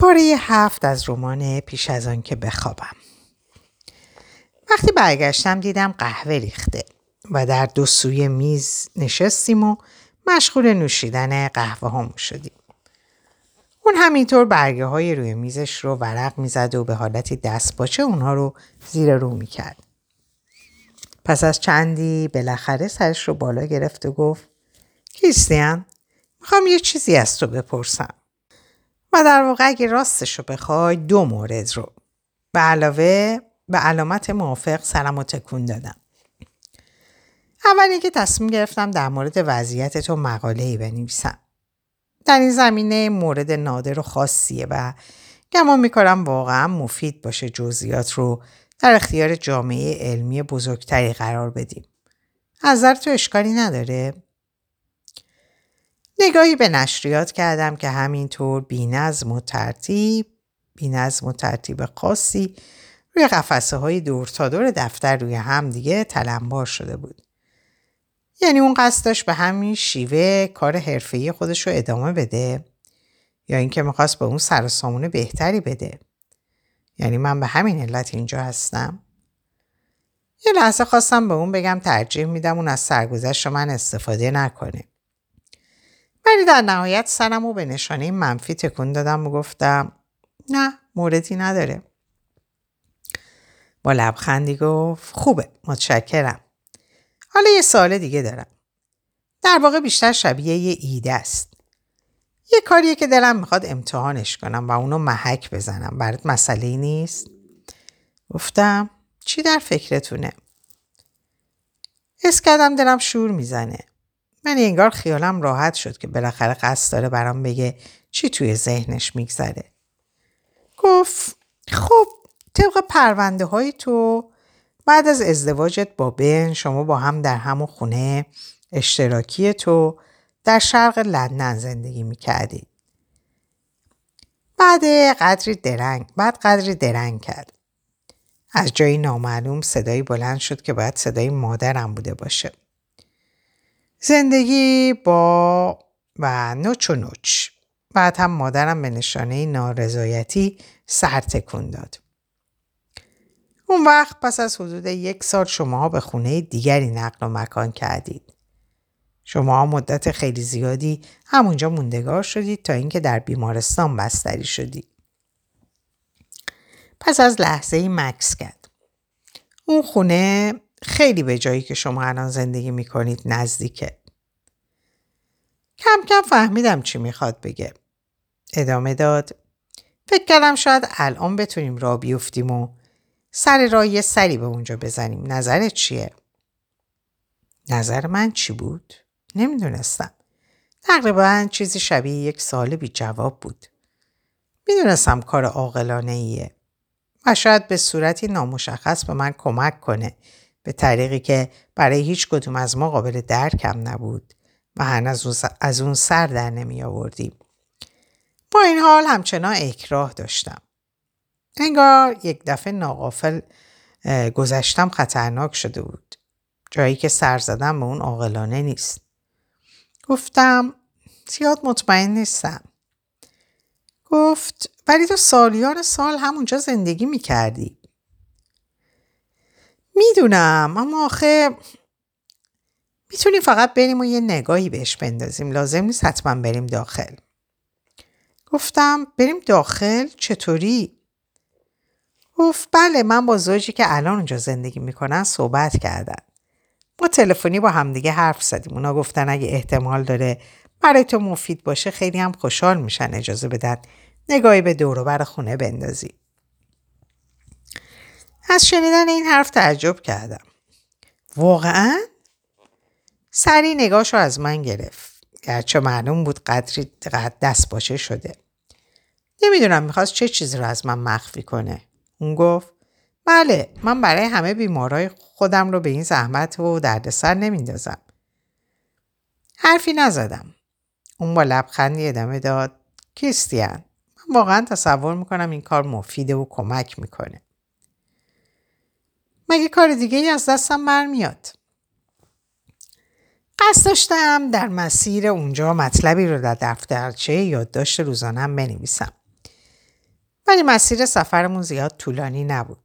پاره هفت از رمان پیش از آن که بخوابم وقتی برگشتم دیدم قهوه ریخته و در دو سوی میز نشستیم و مشغول نوشیدن قهوه همون شدیم. اون همینطور برگه های روی میزش رو ورق می‌زد و به حالتی دست باچه اونها رو زیر رو می‌کرد. پس از چندی بالاخره سرش رو بالا گرفت و گفت کریستیان می‌خوام یه چیزی از تو بپرسم. و در واقع اگه راستش رو بخوای دو مورد رو به علاوه به علامت موافق سرم رو تکون دادم. اولی که تصمیم گرفتم در مورد وضعیت تو مقاله ای بنویسم. در این زمینه مورد نادر و خاصیه و گمان می‌کنم واقعا مفید باشه جزئیات رو در اختیار جامعه علمی بزرگتری قرار بدیم. از تو اشکالی نداره؟ نگاهی به نشریات کردم که همینطور بی نظم و ترتیب بی نظم و ترتیب خاصی روی قفسه های دور تا دور دفتر روی هم دیگه تلمبار شده بود. یعنی اون قصد به همین شیوه کار حرفه‌ای خودش رو ادامه بده یا اینکه می‌خواست به اون سر بهتری بده. یعنی من به همین علت اینجا هستم. یه لحظه خواستم به اون بگم ترجیح میدم اون از سرگذشت من استفاده نکنه. ولی در نهایت سرم رو به نشانه منفی تکون دادم و گفتم نه موردی نداره با لبخندی گفت خوبه متشکرم حالا یه سال دیگه دارم. در واقع بیشتر شبیه یه ایده است. یه کاریه که دلم می‌خواد امتحانش کنم و اونو محک بزنم. برات مسئله نیست؟ گفتم چی در فکرتونه؟ حس کردم دلم شور می‌زنه. من انگار خیالم راحت شد که بالاخره قصد داره برام بگه چی توی ذهنش میگذره. گفت خب طبق پرونده های تو بعد از ازدواجت با بن شما با هم در همون خونه اشتراکی تو در شرق لندن زندگی می‌کردید. بعد قدری درنگ بعد قدری درنگ کرد. از جایی نامعلوم صدایی بلند شد که باید صدای مادرم بوده باشه. زندگی با و نوچ و نوچ. بعد هم مادرم به نشانه نارضایتی سر تکون داد. اون وقت پس از حدود یک سال شما به خونه دیگری نقل و مکان کردید. شما مدت خیلی زیادی همونجا موندگار شدید تا اینکه در بیمارستان بستری شدید. پس از لحظه ای مکس کرد. اون خونه خیلی به جایی که شما الان زندگی می‌کنید نزدیکه. کم کم فهمیدم چی می‌خواد بگه. ادامه داد. فکر کردم شاید الان بتونیم را بیفتیم و سر راه یه سری به اونجا بزنیم نظرت چیه؟ نظر من چی بود؟ نمی‌دونستم. تقریبا چیزی شبیه یک سال بی جواب بود. می‌دونستم کار عاقلانه ایه و شاید به صورتی نامشخص به من کمک کنه به طریقی که برای هیچ کدوم از ما قابل درکم نبود و هنوز از اون سر در نمی آوردیم. با این حال همچنان اکراه داشتم. انگار یک دفعه ناقافل گذشتم خطرناک شده بود. جایی که سر زدم به اون عاقلانه نیست. گفتم زیاد مطمئن نیستم. گفت ولی تو سالیان سال همونجا زندگی می‌کردی. می‌دونم اما آخه می‌تونیم فقط بریم و یه نگاهی بهش بندازیم. لازم نیست حتما بریم داخل. گفتم بریم داخل چطوری؟ گفت بله من با زوجی که الان اونجا زندگی می‌کنن صحبت کردن. ما تلفنی با همدیگه حرف زدیم. اونا گفتن اگه احتمال داره برای تو مفید باشه خیلی هم خوشحال میشن اجازه بدن نگاهی به دوروبر خونه بندازی. از شنیدن این حرف تعجب کردم. واقعا؟ سری نگاش رو از من گرفت. گرچه معلوم بود قدری قد دست باشه شده. نمی‌دونم می‌خواست چه چیزی رو از من مخفی کنه. اون گفت بله من برای همه بیمارای خودم رو به این زحمت و دردسر نمیندازم. حرفی نزدم. اون با لبخندی ادامه داد کریستیان من واقعا تصور می‌کنم این کار مفیده و کمک می‌کنه. مگه کار دیگه ای از دستم برمیاد. قصد داشتم در مسیر اونجا مطلبی رو در دفترچه یادداشت روزانم بنویسم. ولی مسیر سفرمون زیاد طولانی نبود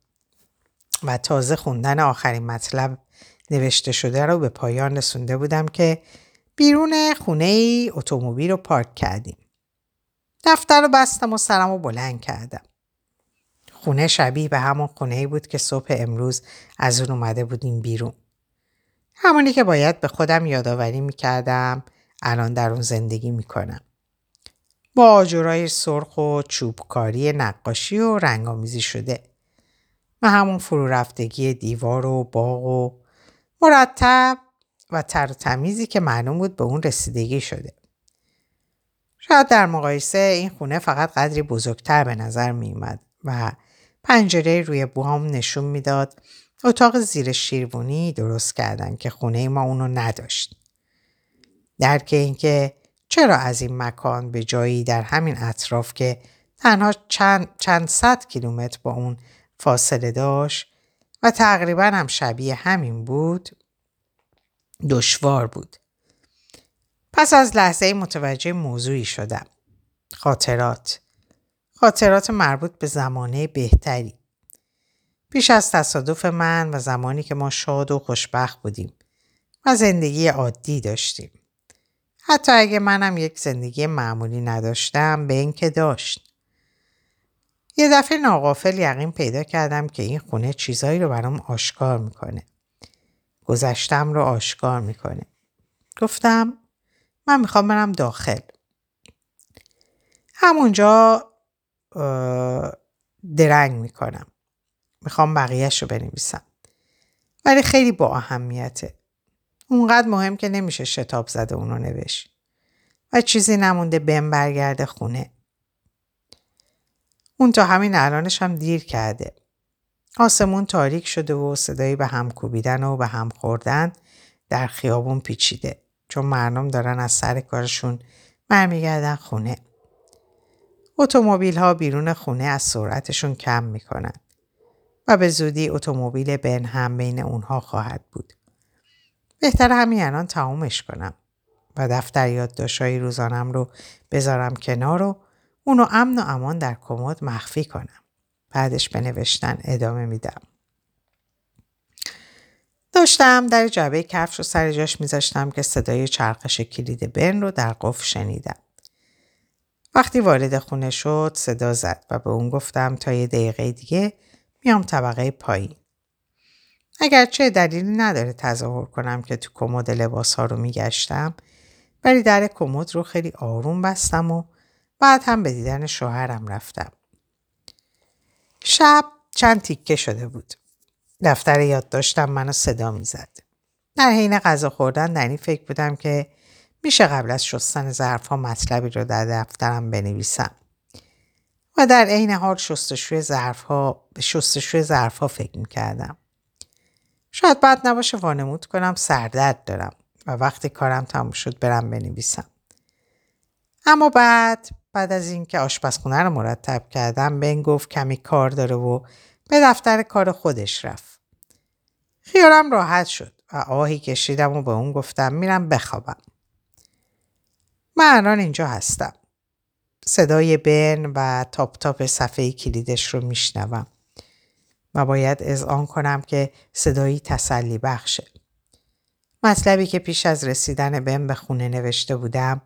و تازه خوندن آخرین مطلب نوشته شده رو به پایان رسونده بودم که بیرون خونه ای اتومبیل رو پارک کردیم. دفتر رو بستم و سرم رو بلند کردم. خونه شبیه به همون خونه بود که صبح امروز از اون اومده بودیم بیرون. همونی که باید به خودم یادآوری می‌کردم الان در اون زندگی می‌کنم. با آجرای سرخ و چوبکاری نقاشی و رنگامیزی شده. و همون فرو رفتگی دیوار و باغ و مرتب و تر و تمیزی که معلوم بود به اون رسیدگی شده. شاید در مقایسه این خونه فقط قدری بزرگتر به نظر می و پنجره روی بوام نشون می‌داد اتاق زیر شیروانی درست کردن که خونه ما اونو نداشت. درک اینکه چرا از این مکان به جایی در همین اطراف که تنها چند, چند صد کیلومتر با اون فاصله داشت و تقریبا هم شبیه همین بود دشوار بود. پس از لحظه متوجه موضوعی شدم. خاطرات. خاطرات مربوط به زمانه بهتری. پیش از تصادف من و زمانی که ما شاد و خوشبخت بودیم و زندگی عادی داشتیم. حتی اگه منم یک زندگی معمولی نداشتم به این که داشت. یه دفعه ناقافل یقین پیدا کردم که این خونه چیزایی رو برام آشکار می‌کنه. گذشتم رو آشکار می‌کنه. گفتم من می‌خوام برم داخل. همونجا درنگ می‌کنم. می‌خوام بقیهش رو بنویسم. ولی خیلی با اهمیته. اونقدر مهم که نمیشه شتاب زده اونو نوشت. و چیزی نمونده بهم برگرده خونه. اون تا همین الانش هم دیر کرده. آسمون تاریک شده و صدایی به هم کوبیدن و به هم خوردن در خیابون پیچیده چون مردم دارن از سر کارشون برمیگردن خونه. اتومبیل ها بیرون خونه از سرعتشون کم می‌کنن و به زودی اتومبیل بن هم بین اونها خواهد بود. بهتر همین الان تمومش کنم و دفتر یادداشتهای روزانم رو بذارم کنار و اونو امن و امان در کمد مخفی کنم. بعدش به نوشتن ادامه میدم. داشتم در جعبه کفش رو سر جاش میذاشتم که صدای چرخش کلید بن رو در قفل شنیدم. وقتی وارد خونه شد صدا زد و به اون گفتم تا یه دقیقه دیگه میام طبقه پایین. اگرچه دلیلی نداره تظاهر کنم که تو کمد لباس ها رو میگشتم ولی در کمد رو خیلی آروم بستم و بعد هم به دیدن شوهرم رفتم. شب چند تیکه شده بود. دفتر یاد داشتم منو صدا می‌زد. در حین غذا خوردن در این فکر بودم که میشه قبل از شستن ظرف ها مطلبی رو در دفترم بنویسم. و در عین حال شستشوی ظرف ها به شستشوی ظرف ها فکر می‌کردم. شاید بعد نباشه وانمود کنم سردرد دارم و وقتی کارم تموم شد برم بنویسم. اما بعد بعد از اینکه آشپزخونه رو مرتب کردم بن گفت کمی کار داره و به دفتر کار خودش رفت. خیالم راحت شد و آهی کشیدم و به اون گفتم میرم بخوابم. من الان اینجا هستم. صدای بن و تاپ تاپ صفحه کلیدش رو میشنوم و باید آن کنم که صدایی تسلی بخشه. مطلبی که پیش از رسیدن بن به خونه نوشته بودم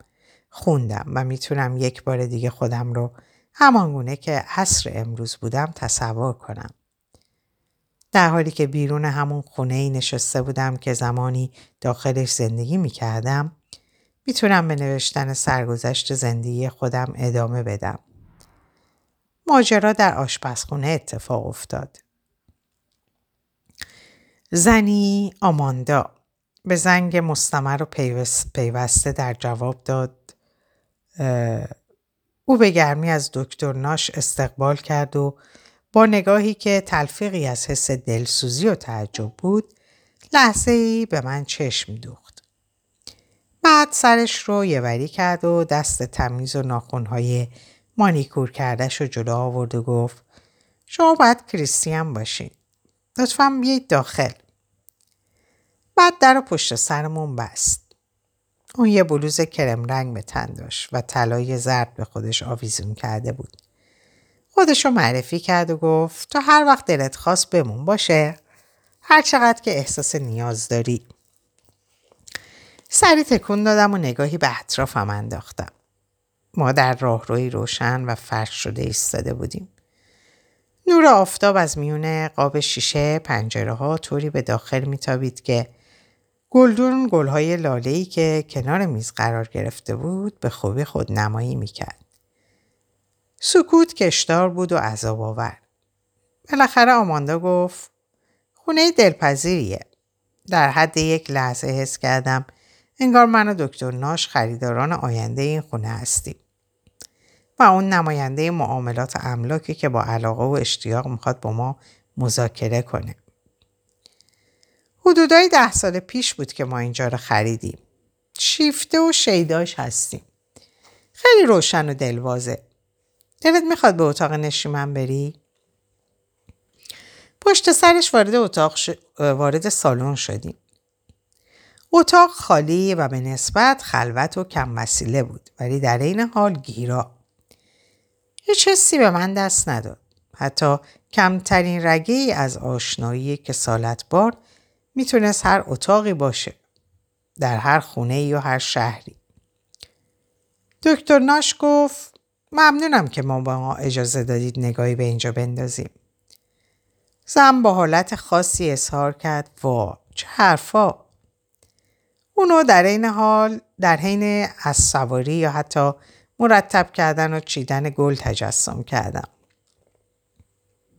خوندم و می‌تونم یک بار دیگه خودم رو همانگونه که حصر امروز بودم تصور کنم. در حالی که بیرون همون خونه ای نشسته بودم که زمانی داخلش زندگی می‌کردم می‌تونم به نوشتن سرگذشت زندگی خودم ادامه بدم. ماجرا در آشپزخونه اتفاق افتاد. زنی آماندا به زنگ مستمر و پیوسته در جواب داد او به گرمی از دکتر ناش استقبال کرد و با نگاهی که تلفیقی از حس دلسوزی و تعجب بود لحظه ای به من چشم دوخت. بعد سرش رو یوری کرد و دست تمیز و ناخونهای مانیکور کردش رو جلو آورد و گفت شما باید کریستیان باشین. لطفا بیایید داخل. بعد در پشت سرمون بست. اون یه بلوز کرم رنگ به تن داشت و طلای زرد به خودش آویزون کرده بود. خودشو معرفی کرد و گفت تا هر وقت دلت خواست بمون باشه هر چقدر که احساس نیاز داری. سری تکون دادم و نگاهی به اطرافم انداختم. ما در راهروی روشن و فرش شده ایستاده بودیم. نور آفتاب از میون قاب شیشه پنجره ها طوری به داخل میتابید که گلدون گلهای لاله‌ای که کنار میز قرار گرفته بود به خوبی خود نمایی می‌کرد. سکوت کشدار بود و عذاب آور. بالاخره آماندا گفت خونه دلپذیریه. در حد یک لحظه حس کردم انگار من و دکتر ناش خریداران آینده این خونه هستیم. و اون نماینده معاملات املاکی که با علاقه و اشتیاق می‌خواد با ما مذاکره کنه. حدودای ده سال پیش بود که ما اینجا رو خریدیم. شیفته و شیداش هستیم. خیلی روشن و دلوازه. دلت می‌خواد به اتاق نشیمن بری؟ پشت سرش وارد اتاق وارد سالن شدیم. اتاق خالی و به نسبت خلوت و کم وسیله بود ولی در این حال گیرا. هیچ حسی به من دست نداد. حتی کمترین رگه ای از آشنایی که سالت بار می‌تونست هر اتاقی باشه. در هر خونه یا هر شهری. دکتر ناش گفت ممنونم که ما با ما اجازه دادید نگاهی به اینجا بندازیم. زن با حالت خاصی اظهار کرد وا چه حرفا اونو در این حال در حین از سواری یا حتی مرتب کردن و چیدن گل تجسم کردم.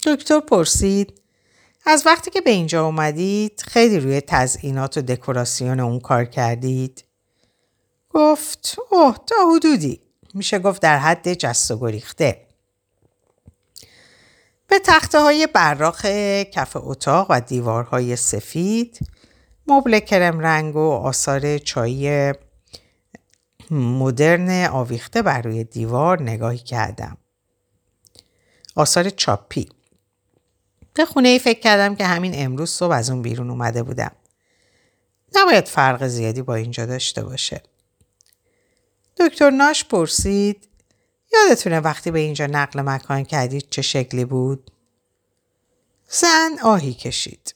دکتر پرسید از وقتی که به اینجا اومدید خیلی روی تزئینات و دکوراسیون اون کار کردید؟ گفت اوه تا حدودی میشه گفت در حد جست و گریخته. به تخته های براق کف اتاق و دیوارهای سفید مبل کرم رنگ و آثار چایی مدرن آویخته بر روی دیوار نگاهی کردم. آثار چاپی. به خونه ای فکر کردم که همین امروز صبح از اون بیرون اومده بودم. نباید فرق زیادی با اینجا داشته باشه. دکتر ناش پرسید یادتونه وقتی به اینجا نقل مکان کردید چه شکلی بود؟ زن آهی کشید.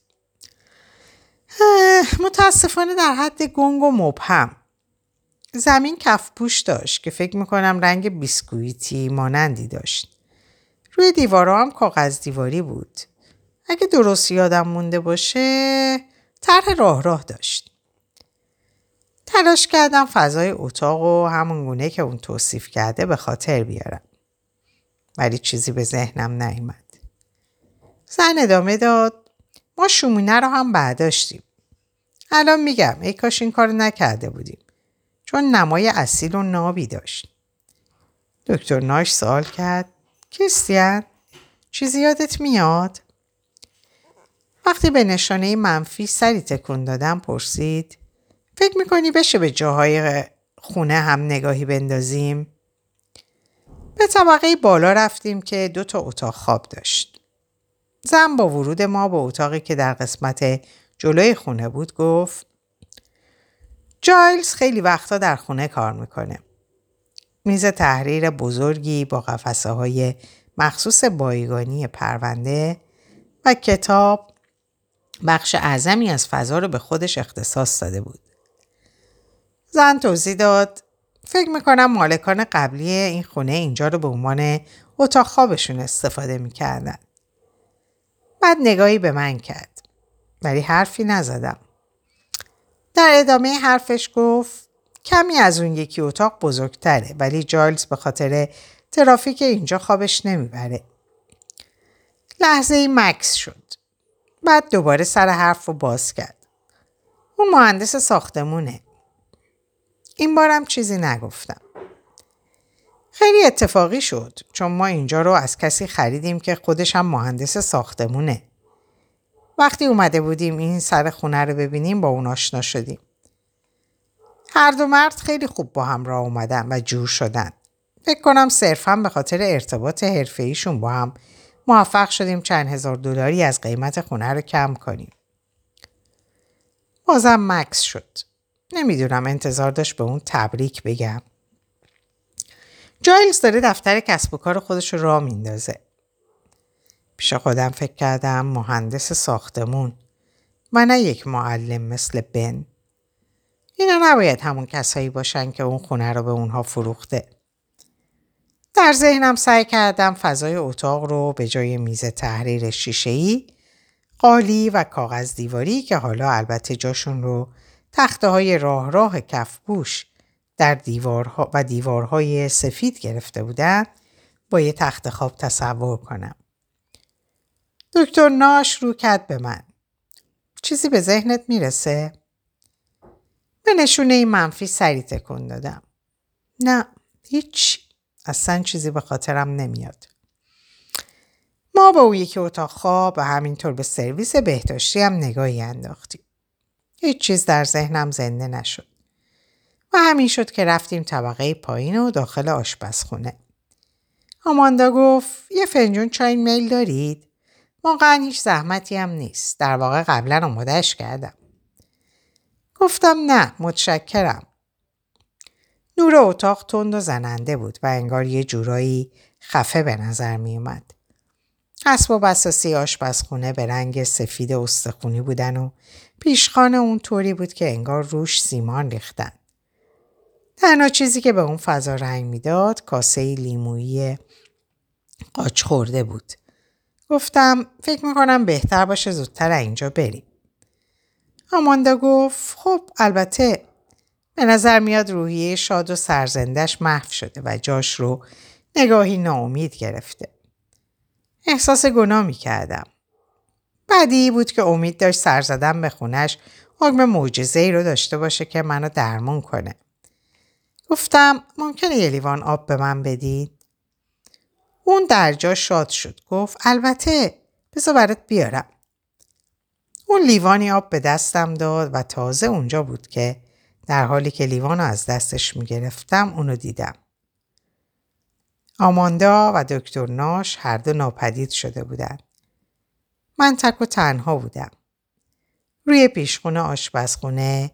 متاسفانه در حد گنگ و مبهم. زمین کفپوش داشت که فکر می‌کنم رنگ بیسکویتی مانندی داشت. روی دیوارا هم کاغذ دیواری بود. اگه درست یادم مونده باشه طرح راه راه داشت. تلاش کردم فضای اتاق و همون گونه که اون توصیف کرده به خاطر بیارم. ولی چیزی به ذهنم نیامد. زن ادامه داد ما شومونه رو هم برداشتیم. الان میگم ای کاش این کار نکرده بودیم. چون نمای اصیل و نابی داشت. دکتر ناش سوال کرد کریستیان چیزی یادت میاد؟ وقتی به نشانه منفی سری تکون دادم پرسید فکر می‌کنی بشه به جاهای خونه هم نگاهی بندازیم؟ به طبقه بالا رفتیم که دو تا اتاق خواب داشت. زن با ورود ما به اتاقی که در قسمت جلوی خونه بود گفت جایلز خیلی وقتا در خونه کار می‌کنه. میز تحریر بزرگی با قفسه های مخصوص بایگانی پرونده و کتاب بخش اعظمی از فضا رو به خودش اختصاص داده بود. زن توضیح داد فکر می‌کنم مالکان قبلی این خونه اینجا رو به عنوان اتاق خوابشون استفاده می‌کردن. بعد نگاهی به من کرد. ولی حرفی نزدم. در ادامه حرفش گفت کمی از اون یکی اتاق بزرگتره ولی جایلز به خاطر ترافیک اینجا خوابش نمی‌بره. لحظه ای مکس شد. بعد دوباره سر حرف رو باز کرد. اون مهندس ساختمونه. این بارم چیزی نگفتم. خیلی اتفاقی شد چون ما اینجا رو از کسی خریدیم که خودش هم مهندس ساختمونه. وقتی اومده بودیم این سر خونه رو ببینیم با اون آشنا شدیم. هر دو مرد خیلی خوب با هم راه اومدن و جور شدن. فکر کنم صرفا به خاطر ارتباط حرفه‌ایشون با هم موفق شدیم چند هزار دلاری از قیمت خونه رو کم کنیم. بازم مکس شد. نمی‌دونم انتظار داشت به اون تبریک بگم. جایلز داره دفتر کسب و کار خودش رو راه میندازه. پیش خودم فکر کردم مهندس ساختمون و نه یک معلم مثل بن. اینا نباید همون کسایی باشن که اون خونه رو به اونها فروخته. در ذهنم سعی کردم فضای اتاق رو به جای میز تحریر شیشه‌ای قالی و کاغذ دیواری که حالا البته جاشون رو تخته های راه راه کفبوش در دیوارها و دیوارهای سفید گرفته بودن با یه تخت خواب تصور کنم. دکتر ناش رو کرد به من. چیزی به ذهنت می‌رسه؟ به نشونه منفی سری تکون دادم. نه هیچ اصلا چیزی به خاطرم نمیاد. ما با او یکی اتاق خواب و همینطور به سرویس بهداشتی هم نگاهی انداختیم. هیچ چیز در ذهنم زنده نشد. و همین شد که رفتیم طبقه پایین و داخل آشپزخونه. آماندا گفت یه فنجون چای میل دارید؟ واقعا هیچ زحمتی هم نیست. در واقع قبلا آمادهش کردم. گفتم نه متشکرم. نور اتاق تند و زننده بود و انگار یه جورایی خفه به نظر می اومد. اسباب اساسی آشپزخونه به رنگ سفید استخونی بودن و پیشخانه اون طوری بود که انگار روش سیمان ریختن. تنها چیزی که به اون فضا رنگ می‌داد کاسه لیمویی قاچ خورده بود. گفتم فکر می‌کنم بهتر باشه زودتر اینجا بریم. آماندا گفت خب البته به نظر میاد روحیه شاد و سرزندش محو شده و جاش رو نگاهی ناامید گرفته. احساس گناه می کردم. بعدی بود که امید داشت سر زدن به خونش حکم معجزه ای رو داشته باشه که منو درمون کنه. گفتم ممکنه یه لیوان آب به من بدید؟ اون در جا شاد شد. گفت البته بذار برات بیارم. اون لیوانی آب به دستم داد و تازه اونجا بود که در حالی که لیوان از دستش می‌گرفتم اونو دیدم. آماندا و دکتر ناش هر دو ناپدید شده بودند. من تک و تنها بودم. روی پیشخونه آشپزخونه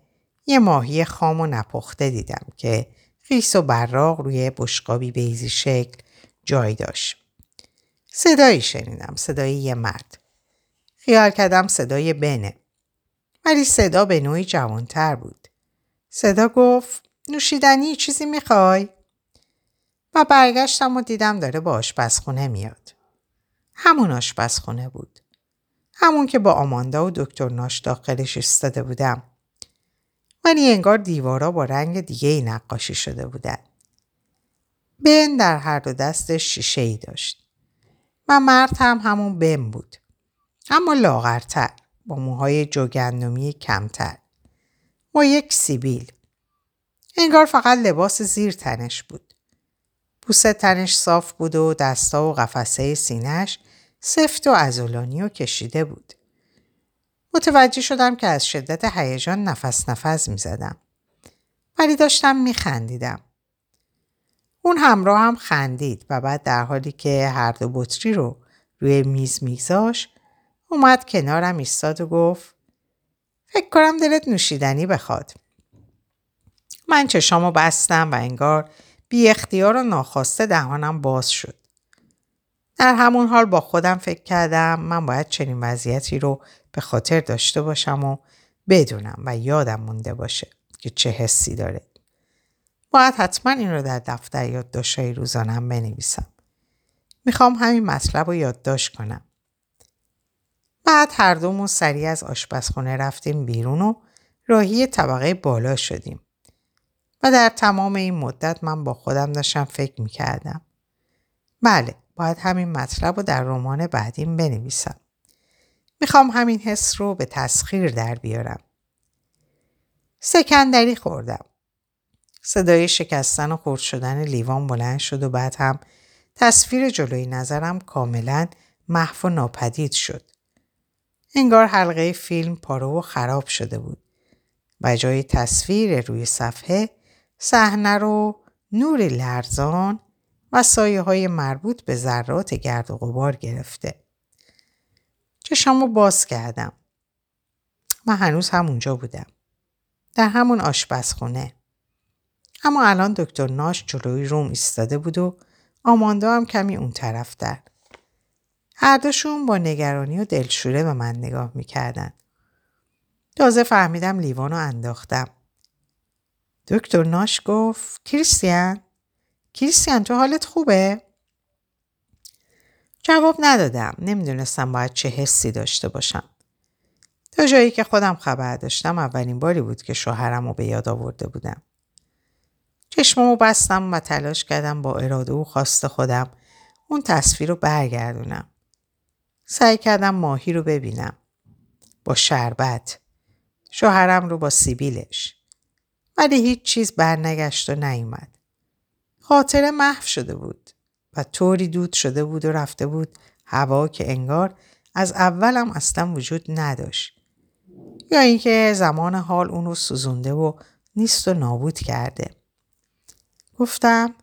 یه ماهی خام و نپخته دیدم که خیس و براغ روی بشقابی بیزی شکل جای داشت. صدایی شنیدم. صدای یه مرد. خیال کردم صدای بنه. ولی صدا به نوعی جوانتر بود. صدا گفت نوشیدنی چیزی می‌خوای؟ و برگشتم و دیدم داره با آشپزخونه میاد. همون آشپزخونه بود. همون که با آماندا و دکتر ناش داخلش ایستاده بودم. ولی انگار دیوارا با رنگ دیگه ای نقاشی شده بودن. بن در هر دو دستش شیشه ای داشت. و مرد هم همون بن بود. اما لاغرتر با موهای جوگندمی کمتر. با یک سیبیل. انگار فقط لباس زیر تنش بود. پوست تنش صاف بود و دستا و قفسه سینهش سفت و ازولانی و کشیده بود. متوجه شدم که از شدت هیجان نفس نفس می زدم. ولی داشتم می خندیدم. اون همراه هم خندید و بعد در حالی که هر دو بطری رو روی میز میگذاش اومد کنارم ایستاد و گفت فکر کنم دلت نوشیدنی بخواد. من چشامو بستم و انگار بی اختیار و ناخواسته دهانم باز شد. در همون حال با خودم فکر کردم من باید چنین وضعیتی رو به خاطر داشته باشم و بدونم و یادم مونده باشه که چه حسی داره. باید حتما این رو در دفتر یادداشتهای روزانم بنویسم. می‌خوام همین مطلب رو یادداشت کنم. بعد هر دومون سریع از آشپزخونه رفتیم بیرون و راهی طبقه بالا شدیم. و در تمام این مدت من با خودم داشتم فکر می‌کردم. بله باید همین مطلب رو در رمان بعدیم بنویسم. می‌خوام همین حس رو به تسخیر در بیارم. سکندری خوردم. صدای شکستن و خورد شدن لیوان بلند شد و بعد هم تصویر جلوی نظرم کاملا محو و ناپدید شد. انگار حلقه فیلم پارو و خراب شده بود. و جای تصویر روی صفحه صحنه رو نور لرزان و سایه های مربوط به ذرات گرد و غبار گرفته. چشامو باز کردم. من هنوز همونجا بودم. در همون آشپزخونه. اما الان دکتر ناش جلوی روم ایستاده بود و آماندا هم کمی اون طرف در. هر دوشون با نگرانی و دلشوره به من نگاه می‌کردن. تازه فهمیدم لیوانو انداختم. دکتر ناش گفت کریستیان کریستیان تو حالت خوبه؟ جواب ندادم. نمی‌دونستم باید چه حسی داشته باشم. تا جایی که خودم خبر داشتم اولین باری بود که شوهرم رو به یاد آورده بودم. چشممو بستم و تلاش کردم با اراده و خواست خودم اون تصویر رو برگردونم. سعی کردم ماهی رو ببینم. با شربت. شوهرم رو با سیبیلش. ولی هیچ چیز برنگشت و نیومد. خاطره محو شده بود و طوری دود شده بود و رفته بود هوا که انگار از اولم اصلا وجود نداشت. یا اینکه زمان حال اون رو سوزونده و نیست و نابود کرده. گفتم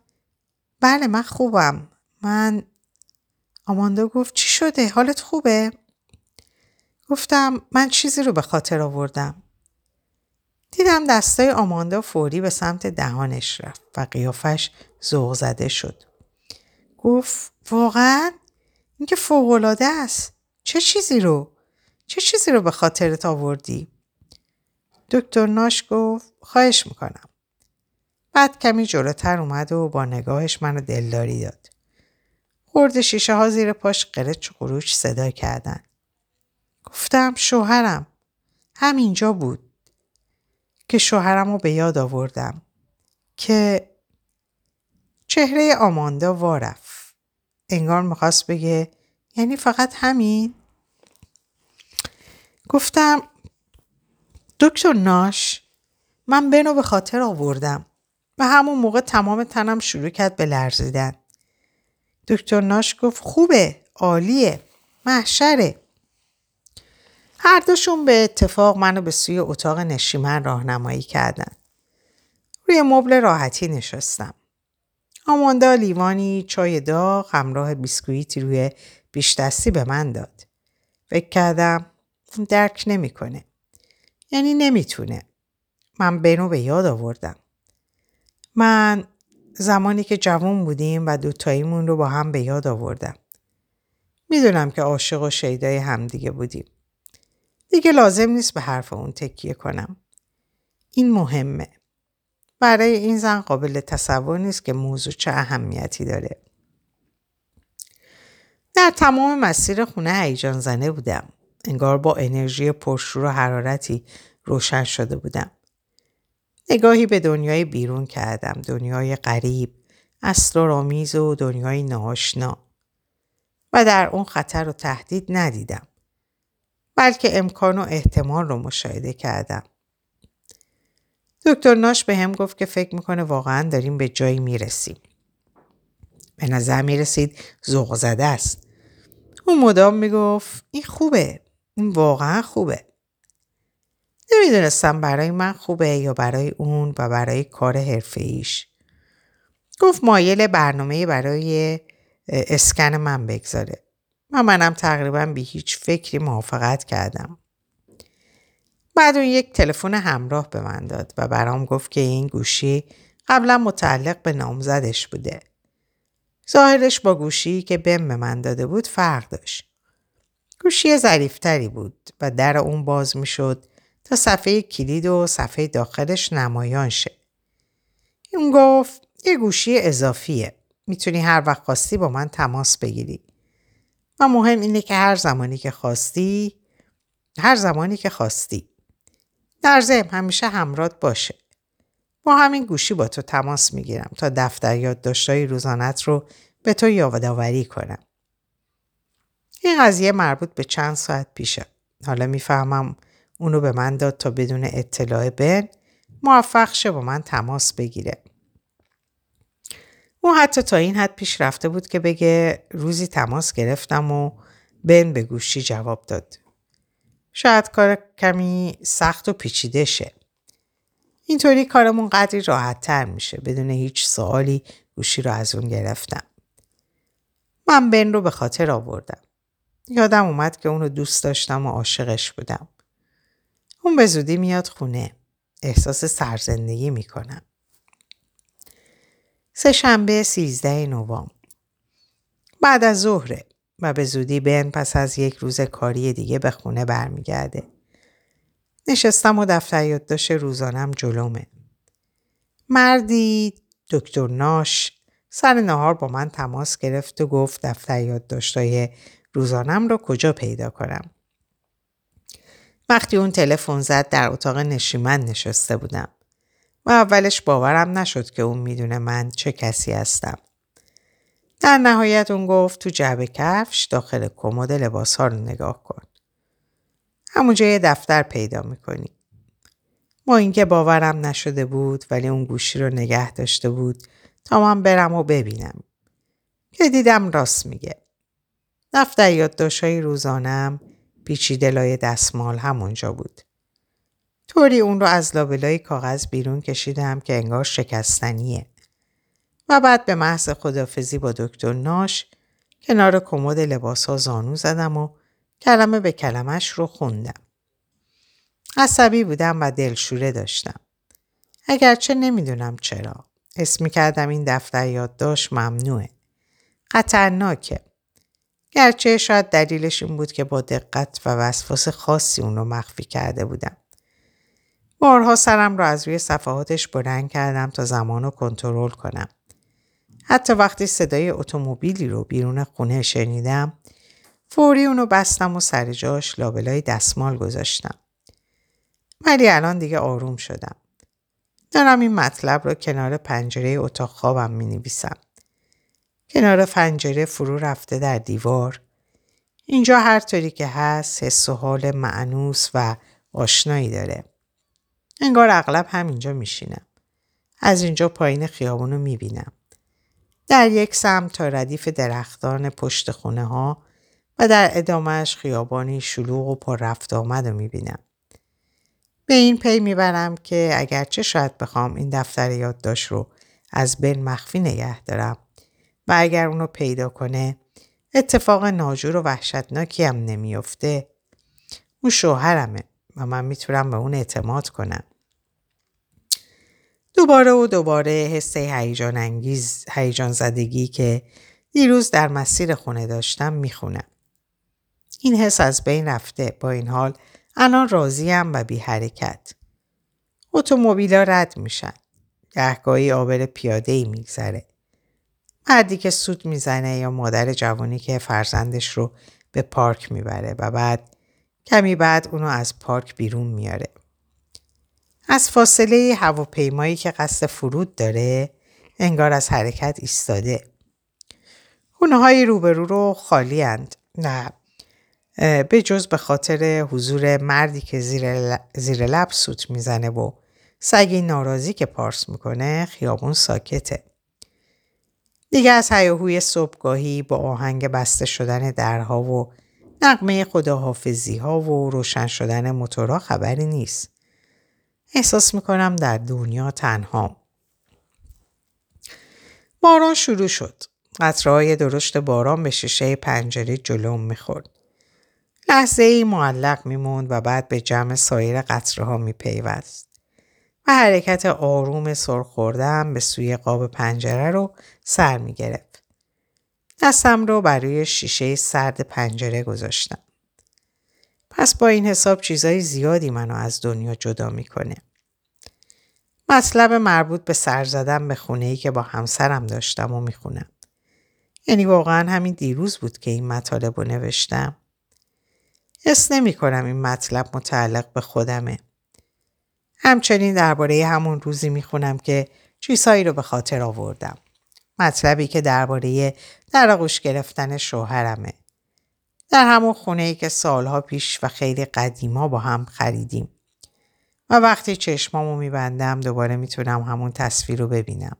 بله من خوبم. من آماندا گفت چی شده؟ حالت خوبه؟ گفتم من چیزی رو به خاطر آوردم. دیدم دستای آماندا فوری به سمت دهانش رفت و قیافش ذوق زده شد. گفت واقعا؟ این که فوقلاده است. چه چیزی رو؟ چه چیزی رو به خاطرت آوردی؟ دکتر ناش گفت خواهش می‌کنم. بعد کمی جلوتر اومد و با نگاهش منو دلداری داد. خورد شیشه ها زیر پاش قرچ قروش صدا کردن. گفتم شوهرم همینجا بود که شوهرم رو به یاد آوردم که چهره آماندا وارف انگار می‌خواست بگه یعنی فقط همین. گفتم دکتر ناش من بنو به خاطر آوردم و همون موقع تمام تنم شروع کرد به لرزیدن. دکتر ناش گفت خوبه عالیه محشره. هر دوشون به اتفاق منو به سوی اتاق نشیمن راهنمایی کردن. روی مبل راحتی نشستم. آماندا لیوانی چای داغ همراه بیسکویتی روی بیشتستی به من داد فکر کردم درک نمی‌کنه یعنی نمی‌تونه من بنو به یاد آوردم من زمانی که جوان بودیم و دوتاییمون رو با هم به یاد آوردم. می‌دونم که عاشق و شیدای همدیگه بودیم. دیگه لازم نیست به حرف اون تکیه کنم. این مهمه. برای این زن قابل تصور نیست که موضوع چه اهمیتی داره. در تمام مسیر خونه هیجان زنه بودم. انگار با انرژی پرشور و حرارتی روشن شده بودم. نگاهی به دنیای بیرون کردم. دنیای غریب، اسرارآمیز و دنیای ناآشنا. و در اون خطر و تهدید ندیدم. بلکه امکان و احتمال رو مشاهده کردم. دکتر ناش به هم گفت که فکر می‌کنه واقعا داریم به جایی می‌رسیم. به نظر می‌رسید ذوق زده است. اون مدام می‌گفت این خوبه. این واقعا خوبه. نمی‌دونستم برای من خوبه یا برای اون و برای کار حرفه ایش. گفت مایل برنامه برای اسکن من بگذاره. و منم تقریبا به هیچ فکری موافقت کردم. بعد اون یک تلفن همراه به من داد و برام گفت که این گوشی قبلا متعلق به نامزدش بوده. ظاهرش با گوشی که بم به من داده بود فرق داشت. گوشی ظریفتری بود و در اون باز می شد تا صفحه کلید و صفحه داخلش نمایان شه. اون گفت یه گوشی اضافیه. می‌تونی هر وقت خواستی با من تماس بگیری. و مهم اینه که هر زمانی که خواستی هر زمانی که خواستی در ضمن همیشه همرات باشه. با همین گوشی با تو تماس می‌گیرم تا دفتر یادداشتهای روزانت رو به تو یادآوری کنم. این قضیه مربوط به چند ساعت پیشه. حالا می‌فهمم اونو به من داد تا بدون اطلاع بن موفق شه با من تماس بگیره. اون حتی تا این حد پیش رفته بود که بگه روزی تماس گرفتم و بن به گوشی جواب داد. شاید کار کمی سخت و پیچیده شه. اینطوری کارمون قدری راحت تر میشه بدون هیچ سوالی گوشی رو از اون گرفتم. من بن رو به خاطر آوردم. یادم اومد که اونو دوست داشتم و عاشقش بودم. اون به زودی میاد خونه. احساس سرزندگی می‌کنم. سه شنبه سیزده نوامبر بعد از ظهره و به زودی بن پس از یک روز کاری دیگه به خونه برمیگرده. نشستم و دفتر یادداشت روزانم جلومه. مردی دکتر ناش سر نهار با من تماس گرفت و گفت دفتر یادداشتای روزانم رو کجا پیدا کنم. وقتی اون تلفن زد در اتاق نشیمن نشسته بودم و اولش باورم نشد که اون می‌دونه من چه کسی هستم. در نهایت اون گفت تو جعبه کفش داخل کمد لباس ها رو نگاه کن. همونجا یه دفتر پیدا می‌کنی. ما اینکه باورم نشده بود ولی اون گوشی رو نگه داشته بود تا من برم و ببینم. که دیدم راست میگه. دفتر یادداشت‌های روزانم پیچیده لای دستمال همونجا بود. طوری اون رو از لابلای کاغذ بیرون کشیدم که انگار شکستنیه. و بعد به محض خدافزی با دکتر ناش کنار کمد لباس ها زانو زدم و کلمه به کلمش رو خوندم. عصبی بودم و دلشوره داشتم. اگرچه نمی‌دونم چرا. اسمی کردم این دفتر یادداشت ممنوعه. خطرناکه. گرچه شاید دلیلش این بود که با دقت و وسواس خاصی اون رو مخفی کرده بودم. بارها سرم را از روی صفحاتش بلند کردم تا زمان رو کنترل کنم. حتی وقتی صدای اتومبیلی رو بیرون خونه شنیدم فوری اونو بستم و سر جاش لابلای دستمال گذاشتم. ولی الان دیگه آروم شدم. دارم این مطلب رو کنار پنجره اتاق خوابم می نویسم. کنار پنجره فرو رفته در دیوار. اینجا هر طوری که هست حس و حال معنوس و آشنایی داره. انگار اغلب همینجا میشینم. از اینجا پایین خیابون رو می‌بینم. در یک سمت تا ردیف درختان پشت خونه ها و در ادامهش خیابانی شلوغ و پر رفت آمد رو می‌بینم. به این پی می‌برم که اگرچه شاید بخوام این دفتر یادداشت رو از بین مخفی نگه دارم و اگر اونو پیدا کنه اتفاق ناجور و وحشتناکی هم نمیافته اون شوهرمه و من می‌تونم به اون اعتماد کنم. دوباره و دوباره حس هیجان انگیز هیجان زدگی که دیروز در مسیر خونه داشتم می‌خونم. این حس از بین رفته با این حال الان راضیم و بی حرکت. اتومبیلا رد میشن. گهگاهی آبر پیاده ای میگذره. مردی که سود می‌زنه یا مادر جوانی که فرزندش رو به پارک می‌بره و بعد کمی بعد اونو از پارک بیرون میاره. از فاصله هواپیمایی که قصد فرود داره انگار از حرکت ایستاده. خونه های روبرو رو خالی اند. نه به جز به خاطر حضور مردی که زیر, زیر لب سوت می‌زنه و سگی ناراضی که پارس می‌کنه خیابون ساکته. دیگه از هیاهوی صبحگاهی با آهنگ بسته شدن درها و نقمه خداحافظی ها و روشن شدن موتورها خبری نیست. احساس می‌کنم در دنیا تنها. باران شروع شد. قطرهای درشت باران به شیشه پنجره جلوم می‌خورد. لحظه ای معلق میموند و بعد به جمع سایر قطره ها میپیوست. و حرکت آروم سرخوردم به سوی قاب پنجره رو سر می‌گرفت. دستم رو برای شیشه سرد پنجره گذاشتم. پس با این حساب چیزای زیادی منو از دنیا جدا می‌کنه. مطلب مربوط به سر زدن به خونه ای که با همسرم داشتم و می‌خونم. یعنی واقعا همین دیروز بود که این مطالب رو نوشتم. حس نمی کنم این مطلب متعلق به خودمه. همچنین درباره همون روزی می‌خونم که چیزهایی رو به خاطر آوردم. مطلبی که درباره در آغوش گرفتن شوهرمه. در همون خونه ای که سالها پیش و خیلی قدیما با هم خریدیم. و وقتی چشمامو میبندم دوباره می‌تونم همون تصویر رو ببینم.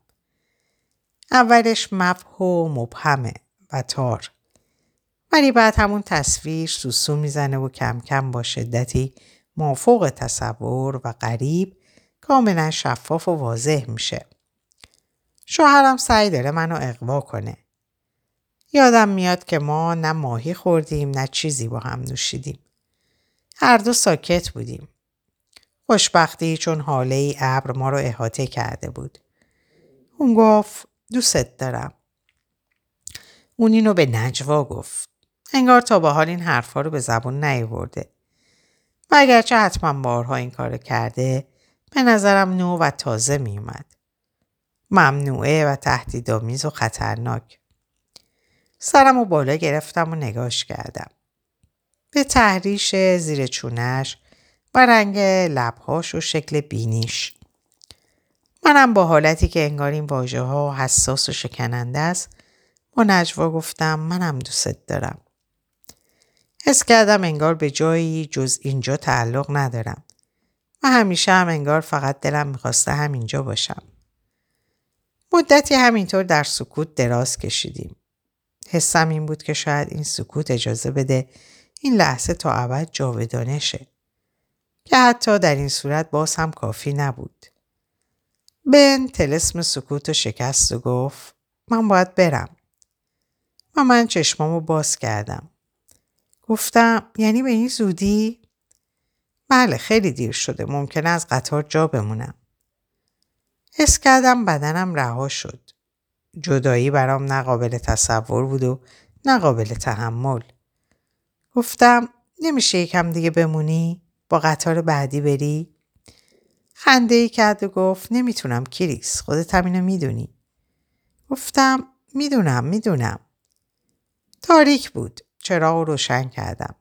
اولش مبهو مبهمه و تار. ولی بعد همون تصویر سوسو می‌زنه و کم کم با شدتی مافوق تصور و غریب کاملا شفاف و واضح میشه. شوهرم سعی داره منو اقوا کنه. یادم میاد که ما نه ماهی خوردیم نه چیزی با هم نوشیدیم. هر دو ساکت بودیم. خوشبختی چون حاله ای ابر ما رو احاطه کرده بود. اون گفت دوست دارم. اون اینو به نجوا گفت. انگار تا به حال این حرفها رو به زبون نیورده. و اگرچه حتما بارها این کار کرده به نظرم نو و تازه می اومد. ممنوعه و تهدیدآمیز و خطرناک. سرم و بالا گرفتم و نگاش کردم. به تحریش زیر چونش و رنگ لبهاش و شکل بینیش. منم با حالتی که انگار این واژه ها حساس و شکننده است با نجوا گفتم منم دوست دارم. حس کردم انگار به جایی جز اینجا تعلق ندارم و همیشه هم انگار فقط دلم می‌خواسته همینجا باشم. مدتی همینطور در سکوت دراز کشیدیم. حسم این بود که شاید این سکوت اجازه بده این لحظه تا ابد جاودانه شه. که حتی در این صورت باز هم کافی نبود. بن تلسم سکوت و شکست و گفت من باید برم. و من چشمامو باز کردم. گفتم یعنی به این زودی؟ بله خیلی دیر شده. ممکنه از قطار جا بمونم. حس کردم بدنم رها شد. جدایی برام نقابل تصور بود و نقابل تحمل. گفتم نمیشه یکم دیگه بمونی؟ با قطار بعدی بری؟ خنده ای کرد و گفت نمی‌تونم کریس خودت همینو می‌دونی. گفتم می‌دونم می‌دونم. تاریک بود. چراغ رو روشن کردم.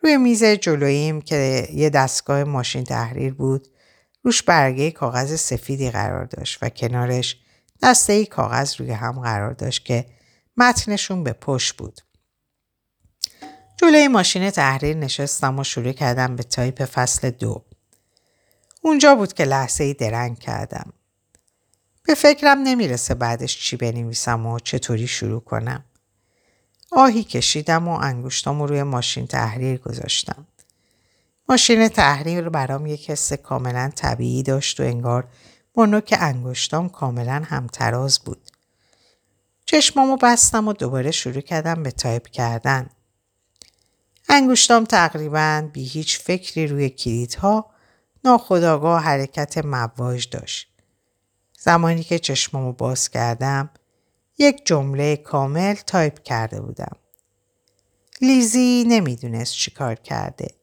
روی میز جلوییم که یه دستگاه ماشین تحریر بود روش برگه کاغذ سفیدی قرار داشت و کنارش دسته ای کاغذ روی هم قرار داشت که متنشون به پشت بود. جلوی ماشین تحریر نشستم و شروع کردم به تایپ فصل دو. اونجا بود که لحظه ای درنگ کردم. به فکرم نمی‌رسه بعدش چی بنویسم و چطوری شروع کنم. آهی کشیدم و انگشتام رو روی ماشین تحریر گذاشتم. ماشین تحریر برام یک حس کاملا طبیعی داشت و انگار با نوک انگشتام کاملا همتراز بود. چشمامو بستم و دوباره شروع کردم به تایپ کردن. انگشتام تقریبا بی هیچ فکری روی کلیدها ناخودآگاه حرکت مواج داشت. زمانی که چشمامو باز کردم یک جمله کامل تایپ کرده بودم. لیزی نمی‌دونست چیکار کرده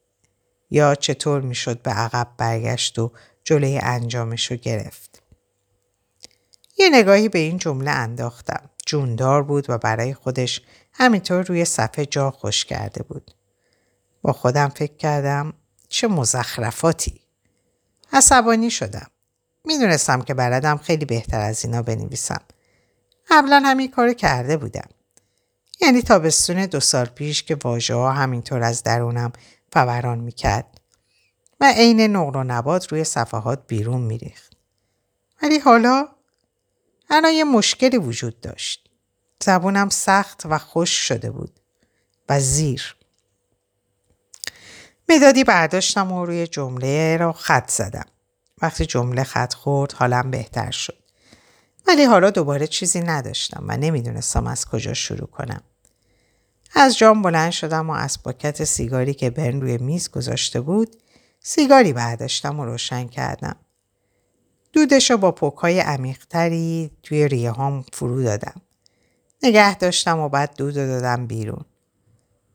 یا چطور می‌شد به عقب برگشت و جلوی انجامش رو گرفت. یه نگاهی به این جمله انداختم. جوندار بود و برای خودش همینطور روی صفحه جا خوش کرده بود. با خودم فکر کردم چه مزخرفاتی. عصبانی شدم. می‌دونستم که بلدم خیلی بهتر از اینا بنویسم. قبلا همین کارو کرده بودم. یعنی تابستون دو سال پیش که واژه ها همینطور از درونم فوران می‌کرد و عین نقل و نبات روی صفحات بیرون میریخت. ولی حالا الان یه مشکلی وجود داشت. زبونم سخت و خوش شده بود و زیر. مدادی برداشتم و روی جمله را خط زدم. وقتی جمله خط خورد حالم بهتر شد. ولی حالا دوباره چیزی نداشتم و نمی‌دونستم از کجا شروع کنم. از جام بلند شدم و از پاکت سیگاری که بن روی میز گذاشته بود سیگاری برداشتم و روشن کردم. دودش رو با پوکای عمیقتری توی ریه هام فرو دادم. نگه داشتم و بعد دود رو دادم بیرون.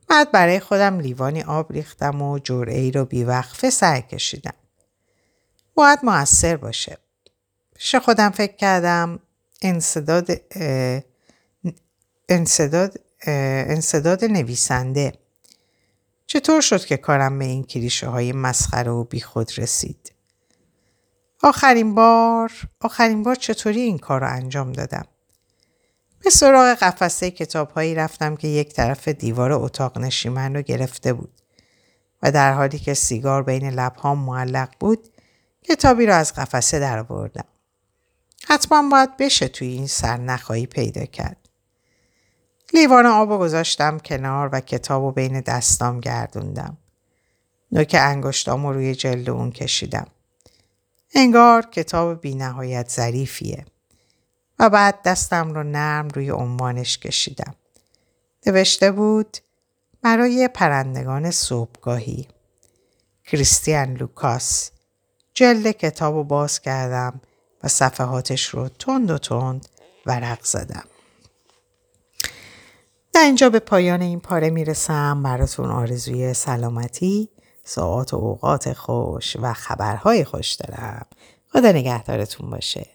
بعد برای خودم لیوانی آب ریختم و جرعه ای رو بیوقفه سر کشیدم. باید موثر باشه. پیش خودم فکر کردم انصداد انصداد انصداد نویسنده چطور شد که کارم به این کلیشه های مسخره و بیخود رسید؟ آخرین بار آخرین بار چطوری این کار رو انجام دادم؟ به سراغ قفسه کتاب هایی رفتم که یک طرف دیوار اتاق نشیمن رو گرفته بود و در حالی که سیگار بین لبهام معلق بود کتابی را از قفسه درآوردم. حتما باید بشه توی این سرنخایی پیدا کرد. لیوان آب گذاشتم کنار و کتاب و بین دستام گردوندم. نوک انگشتام رو روی جلد اون کشیدم. انگار کتاب بی نهایت ظریفیه. و بعد دستم رو نرم روی عنوانش کشیدم. نوشته بود برای پرندگان صبحگاهی. کریستیان لوکاس. جلد کتاب رو باز کردم و صفحاتش رو تند و تند ورق زدم. در اینجا به پایان این پاره می‌رسم. براتون آرزوی سلامتی ساعات و اوقات خوش و خبرهای خوش دارم. خدا نگهدارتون باشه.